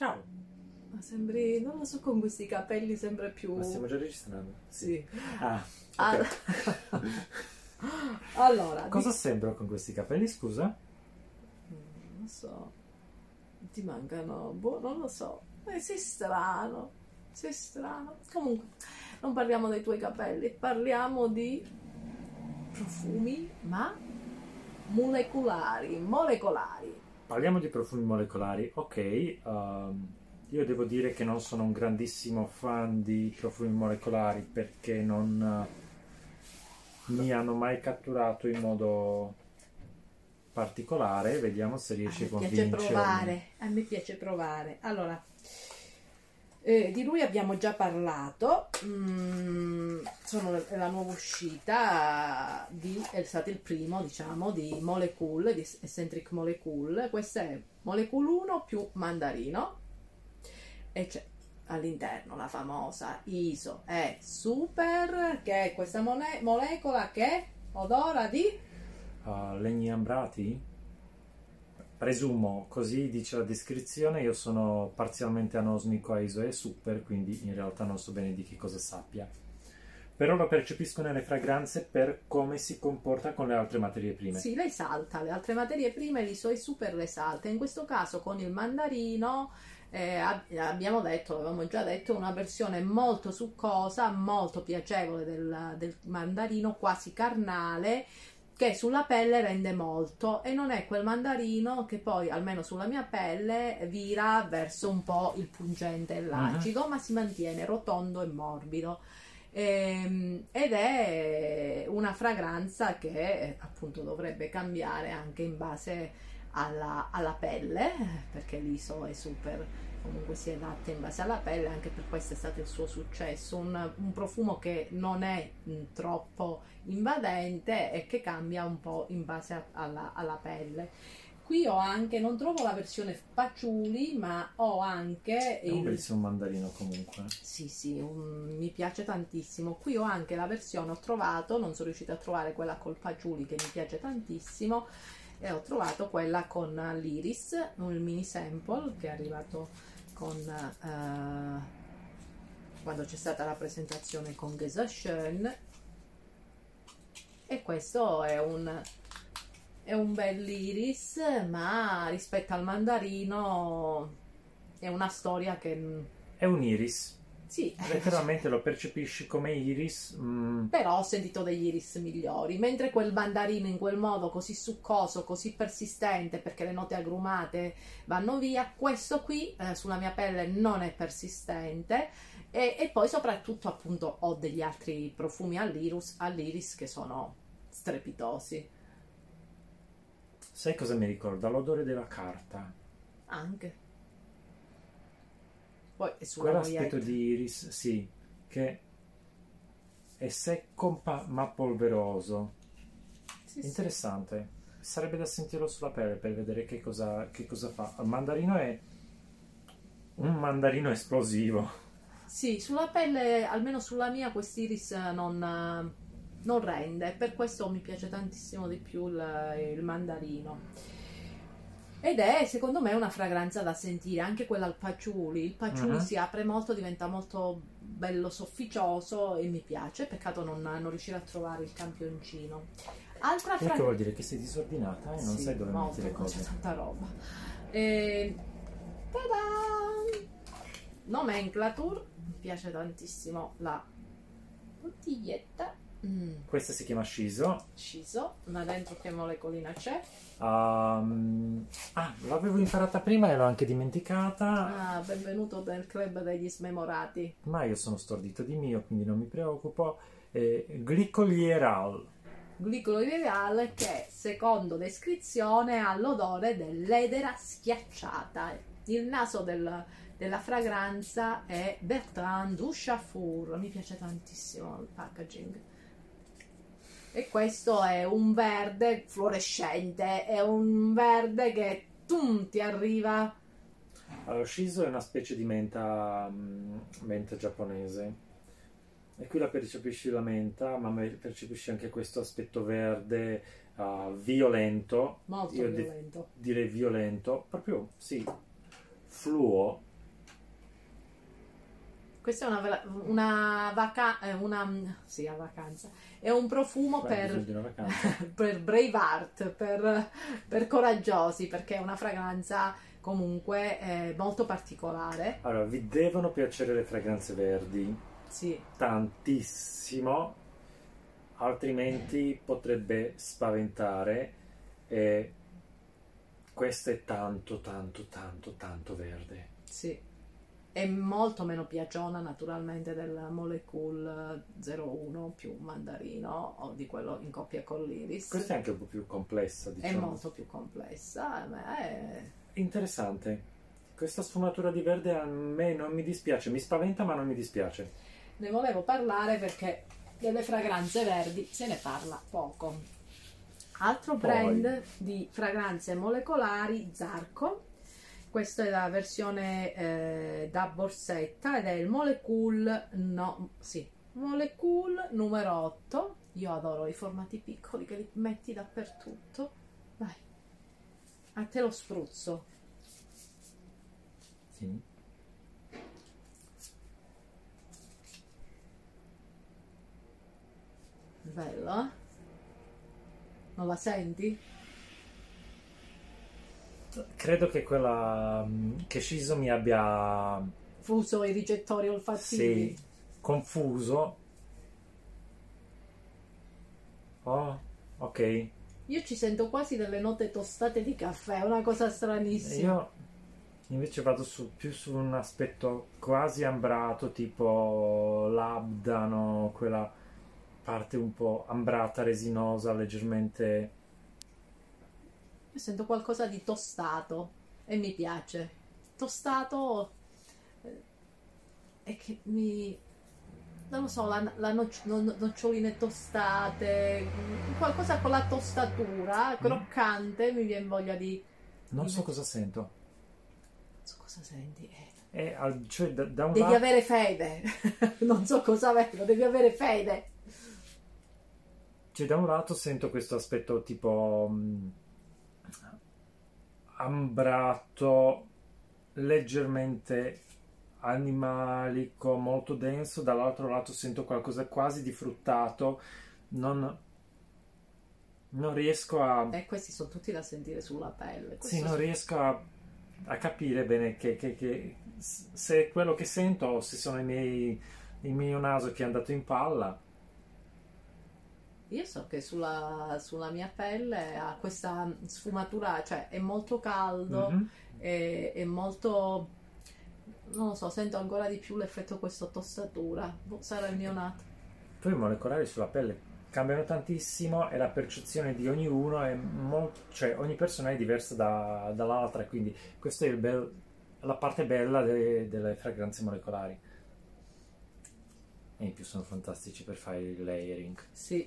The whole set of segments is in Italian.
Ciao. Ma sembri, non lo so, con questi capelli sempre più... Ma stiamo già registrando? Sì. Ah, Al- ok. allora, Cosa sembro con questi capelli, scusa? di- non lo so, ti mancano, boh, non lo so, Eh, sei strano, sei strano. Comunque, non parliamo dei tuoi capelli, parliamo di profumi, ma molecolari, molecolari. Parliamo di profumi molecolari. Ok, ehm, io devo dire che non sono un grandissimo fan di profumi molecolari perché non eh, mi hanno mai catturato in modo particolare. Vediamo se riesci a A me piace provare, a me piace provare. Allora, eh, di lui abbiamo già parlato, mm, sono la nuova uscita di, è stato il primo, diciamo, di Molecule, di Eccentric Molecule. Questo è Molecule 1 più Mandarino e c'è all'interno la famosa ISO è super, che è questa mone- molecola che odora di... Uh, legni ambrati? Presumo, così dice la descrizione, io sono parzialmente anosmico a ISO e super, quindi in realtà non so bene di che cosa sappia. Però lo percepisco nelle fragranze per come si comporta con le altre materie prime. Sì, lei salta, le altre materie prime l'ISO è super le salta. In questo caso con il mandarino eh, ab- abbiamo detto, l'avevamo già detto, una versione molto succosa, molto piacevole del, del mandarino, quasi carnale, che sulla pelle rende molto e non è quel mandarino che poi, almeno sulla mia pelle, vira verso un po' il pungente e l'acido, ma si mantiene rotondo e morbido. Ehm, ed è una fragranza che appunto dovrebbe cambiare anche in base alla, alla pelle perché l'ISO è super comunque si adatta in base alla pelle anche per questo è stato il suo successo un, un profumo che non è mh, troppo invadente e che cambia un po' in base a- alla, alla pelle qui ho anche non trovo la versione patchouli ma ho anche È un il bellissimo mandarino comunque. sì, sì, un- mi piace tantissimo. Qui ho anche la versione, ho trovato, non sono riuscita a trovare quella col patchouli che mi piace tantissimo e ho trovato quella con l'iris, un mini sample che è arrivato con eh, quando c'è stata la presentazione con Gesa e questo è un è un bell'iris, ma rispetto al mandarino è una storia che È un iris. Sì, Letteralmente lo percepisci come iris. mm, però ho sentito degli iris migliori, mentre quel mandarino in quel modo così succoso, così persistente, perché le note agrumate vanno via, questo qui eh, sulla mia pelle non è persistente e, e poi soprattutto appunto ho degli altri profumi all'iris, all'iris che sono strepitosi, sai cosa mi ricorda? L'odore della carta. anche. Poi è sulla Quell'aspetto moglietta. di iris, sì, che è secco ma polveroso. Sì, sì. Interessante. Sarebbe da sentirlo sulla pelle per vedere che cosa, che cosa fa. Il mandarino è un mandarino esplosivo. Sì, sulla pelle, almeno sulla mia, quest'iris non, non rende, per questo mi piace tantissimo di più il, il mandarino. Ed è, secondo me, una fragranza da sentire, anche quella al patchouli. Il patchouli Mhm. si apre molto, diventa molto bello sofficioso e mi piace. Peccato non, non riuscire a trovare il campioncino. Altra Il che fragranza... vuol dire che sei disordinata e non Sì, sai dove molto, metti le c'è cose. tanta roba. E... Ta-da! Nomenclature, mi piace tantissimo la bottiglietta. Mm, Questa si chiama Shiso. sciso, ma dentro che molecolina c'è? Um, ah, l'avevo imparata prima e l'ho anche dimenticata. Ah, benvenuto nel club degli smemorati. Ma io sono stordito di mio, quindi non mi preoccupo. Eh, Glycolieral. Glicolo ideale che, secondo descrizione, ha l'odore dell'edera schiacciata. Il naso del- della fragranza è Bertrand Duchafour. Mi piace tantissimo il packaging. E questo è un verde fluorescente, è un verde che tum, ti arriva. Allora, Shiso è una specie di menta, mm, menta giapponese. E qui la percepisci la menta, ma percepisci anche questo aspetto verde ah, violento. Molto Io violento. direi violento, proprio sì, fluo, Questa è una, una, vaca- eh, una, sì, una vacanza. È un profumo per, per Braveheart, per, per coraggiosi, perché è una fragranza comunque eh, molto particolare. Allora, vi devono piacere le fragranze verdi Sì, tantissimo, altrimenti potrebbe spaventare. E questo è tanto, tanto, tanto, tanto verde. sì. È molto meno piaciona naturalmente del Molecule 01 più mandarino o di quello in coppia con l'iris. Questa è anche un po' più complessa, È diciamo. molto più complessa, ma è... Interessante. Questa sfumatura di verde a me non mi dispiace, mi spaventa ma non mi dispiace. Ne volevo parlare perché delle fragranze verdi se ne parla poco. Altro Poi. brand di fragranze molecolari, Zarco. Questa è la versione eh, da borsetta ed è il Molecule, no, sì, Molecule numero 8. Io adoro i formati piccoli che li metti dappertutto. Vai, a te lo spruzzo. Sì. Bello, eh? Non la senti? Credo che quella mm, che Shiso mi abbia Fuso i ricettori olfattivi. sì, confuso. Oh, ok. Io ci sento quasi delle note tostate di caffè, è una cosa stranissima. Io invece vado su- più su un aspetto quasi ambrato, tipo l'abdano, quella parte un po' ambrata, resinosa, leggermente... Io sento qualcosa di tostato e mi piace. Tostato eh, e che mi... Non lo so, la, la noc- no- noccioline tostate, mm, qualcosa con la tostatura, croccante, mi viene voglia di... Non so cosa sento. Non so cosa senti. eh. Cioè, da, da Devi lato... avere fede. non so cosa vedo, devi avere fede. Cioè, da un lato sento questo aspetto tipo mh, ambrato, leggermente animalico, molto denso, dall'altro lato sento qualcosa quasi di fruttato, non, non riesco a... E questi sono tutti da sentire sulla pelle. Questo Sì, non riesco a, a capire bene che, che- che- se è quello che sento o se sono i miei, il mio naso che è andato in palla. Io so che sulla, sulla mia pelle ha questa sfumatura, cioè è molto caldo, Mhm. è, è molto, non lo so, sento ancora di più l'effetto questa tostatura. Boh, sarà il mio nato. Poi i molecolari sulla pelle cambiano tantissimo e la percezione di ognuno è molto, cioè ogni persona è diversa da- dall'altra, quindi questa è il bel- la parte bella de- delle fragranze molecolari. E in più sono fantastici per fare il layering. Sì.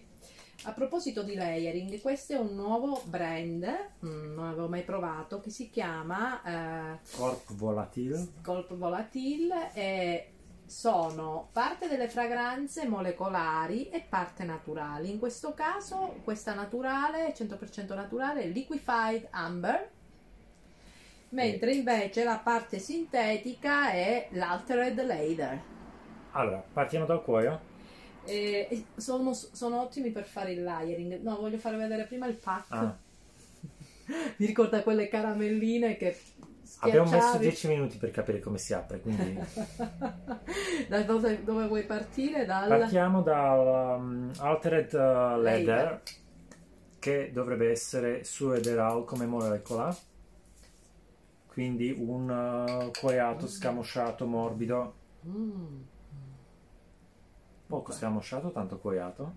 A proposito di layering, questo è un nuovo brand, mm, non avevo mai provato, che si chiama eh, Corp Volatile. Colp Volatile e sono parte delle fragranze molecolari e parte naturali. In questo caso questa naturale, 100% naturale, è Liquefied Amber, mentre invece la parte sintetica è l'Altered Leather. Allora, partiamo dal cuoio. E- e sono, sono ottimi per fare il layering. No, voglio fare vedere prima il pack. Ah, Mi ricorda quelle caramelline che abbiamo messo schiacciavi. 10 minuti per capire come si apre, quindi da dove, dove vuoi partire? Dal... partiamo dal um, Altered uh, Leather, che dovrebbe essere Suederal come molecola. Quindi un uh, cuoiato scamosciato morbido, Mm, poco scamosciato, tanto cuoiato.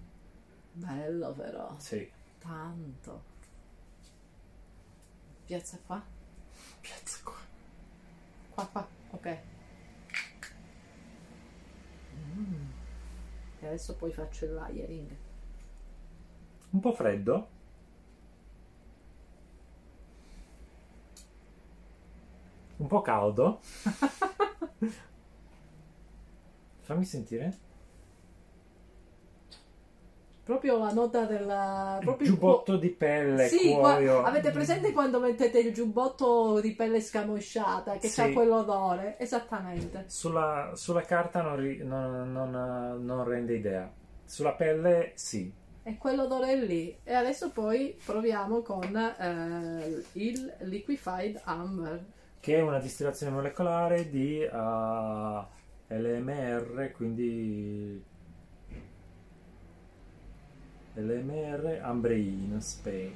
bello però, Sì, tanto. Piazza qua? piazza qua. Qua, qua, ok. Mm. E adesso poi faccio il layering. Un po' freddo. Un po' caldo. Fammi sentire. Proprio la nota del proprio giubbotto di pelle sì, cuoio. Qua, avete presente quando mettete il giubbotto di pelle scamosciata che Sì. ha quell'odore esattamente Sulla, sulla carta non, ri- non- non- non rende idea. Sulla pelle sì. è quell'odore lì e adesso poi proviamo con eh, il liquefied amber Che è una distillazione molecolare di uh, LMR, quindi LMR Ambrein Spain.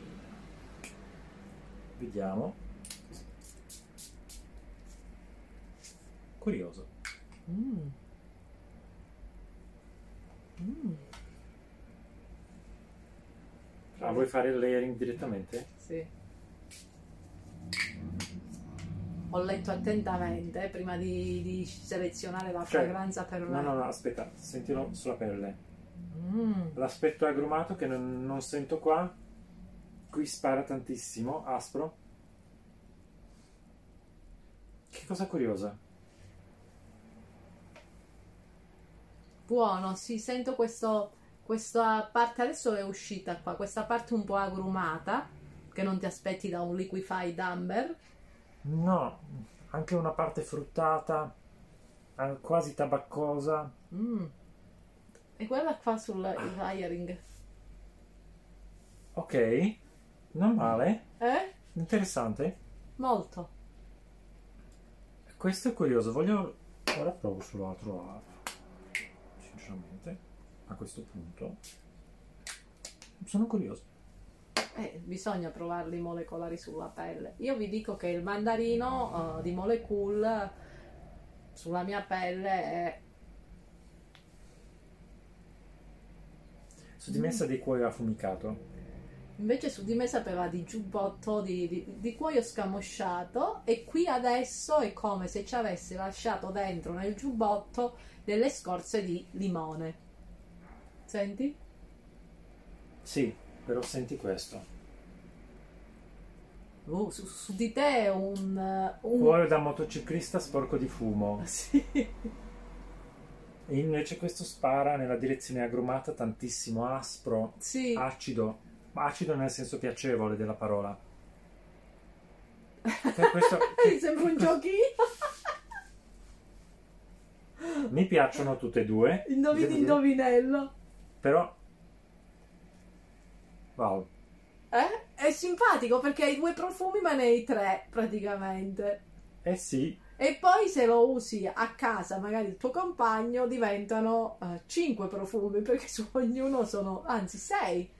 Vediamo. Curioso. Mm. Mm, Ah, vuoi fare il layering direttamente? sì. Ho letto attentamente prima di, di selezionare la Cioè, fragranza per No, no, no, aspetta, sentilo sulla pelle. Mm. L'aspetto agrumato che non, non sento qua. Qui spara tantissimo, aspro. Che cosa curiosa. Buono, sì, sento questo, questa parte, adesso è uscita qua, questa parte un po' agrumata, che non ti aspetti da un liquefied amber. No, anche una parte fruttata, eh, quasi tabaccosa. Mm. E guarda qua sul layering. Ok, non male, Eh? interessante. Molto. Questo è curioso, voglio... Ora provo sull'altro lato. Sinceramente, a questo punto. Sono curioso. Eh, bisogna provarli molecolari sulla pelle. Io vi dico che il mandarino eh, di Molecule sulla mia pelle è Su di me sa di cuoio affumicato. Invece su di me sapeva di giubbotto di, di- di cuoio scamosciato e qui adesso è come se ci avesse lasciato dentro nel giubbotto delle scorze di limone. Senti? Sì, però senti questo. Uh, su, su di te è un... uh, un... Cuoio da motociclista sporco di fumo. Sì. E invece questo spara nella direzione agrumata tantissimo, aspro, Sì. acido. Acido nel senso piacevole della parola. Che questo- Mi sembra un giochino. Mi piacciono tutte e due. Indovini indovinello. Però... Wow. Eh? È simpatico perché hai due profumi ma ne hai tre praticamente. Eh sì, E poi se lo usi a casa, magari il tuo compagno, diventano eh, cinque profumi perché su ognuno sono, anzi sei.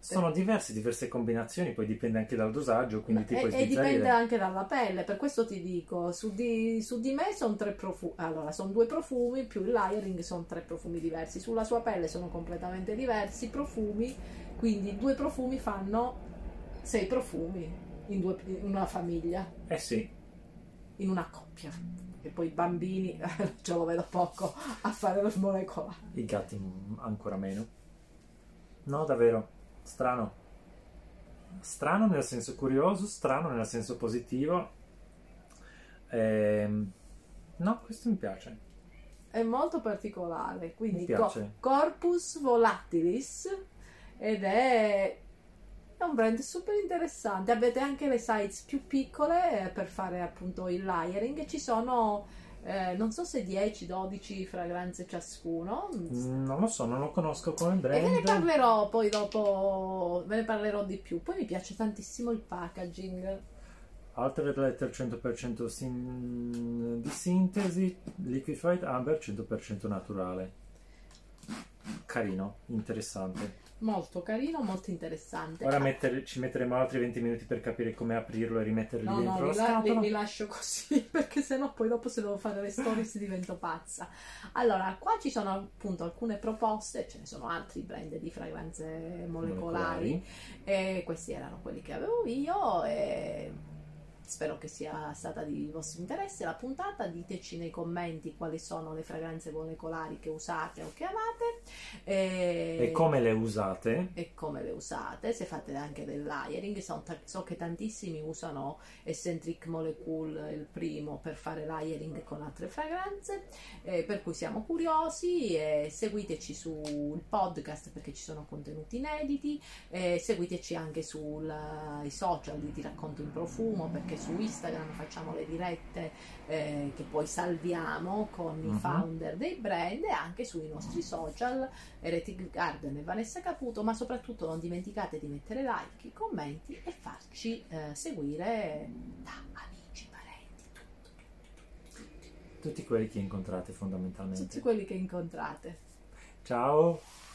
sono diversi, diverse combinazioni, poi dipende anche dal dosaggio, quindi ti E, puoi e dipende sbizzarrire. anche dalla pelle, per questo ti dico, su di, su di me sono tre profumi, allora sono due profumi più il layering sono tre profumi diversi, sulla sua pelle sono completamente diversi i profumi, quindi due profumi fanno sei profumi in, due- in una famiglia. Eh sì, in una coppia. E poi i bambini, ce lo vedo poco a fare lo molecolare. i gatti ancora meno. No, davvero, strano. Strano nel senso curioso, strano nel senso positivo. Ehm, No, questo mi piace. È molto particolare, quindi co- Corpus Volatilis ed è, è un brand super interessante. Avete anche le size più piccole eh, per fare appunto il layering ci sono eh, non so se 10-12 fragranze ciascuno. Mm, Non lo so, non lo conosco come E ve ne brand. parlerò poi dopo, ve ne parlerò di più. Poi mi piace tantissimo il packaging. Altered Letter 100% sin- di sintesi, Liquefied Amber 100% naturale. Carino, interessante. Molto carino, molto interessante. Ora mettere- ci metteremo altri 20 minuti per capire come aprirlo e rimetterli No, dentro no, la la- scatola. li- li lascio così perché sennò poi dopo se devo fare le stories divento pazza. Allora, qua ci sono appunto alcune proposte, ce ne sono altri brand di fragranze molecolari, e questi erano quelli che avevo io e spero che sia stata di vostro interesse la puntata. Diteci nei commenti quali sono le fragranze molecolari che usate o che amate. E, e come le usate. E come le usate, se fate anche del layering. So, so che tantissimi usano Eccentric Molecule, il primo, per fare layering con altre fragranze. Eh, per cui siamo curiosi. Eh, seguiteci sul podcast perché ci sono contenuti inediti. Eh, seguiteci anche sui social di Ti racconto in profumo perché su Instagram facciamo le dirette eh, che poi salviamo con uh-huh. i mhm. founder dei brand e anche sui nostri social Heretic Garden e Vanessa Caputo ma soprattutto non dimenticate di mettere like, commenti e farci eh, seguire da amici, parenti, tutto. Tutti quelli che incontrate fondamentalmente. Tutti quelli che incontrate. Ciao!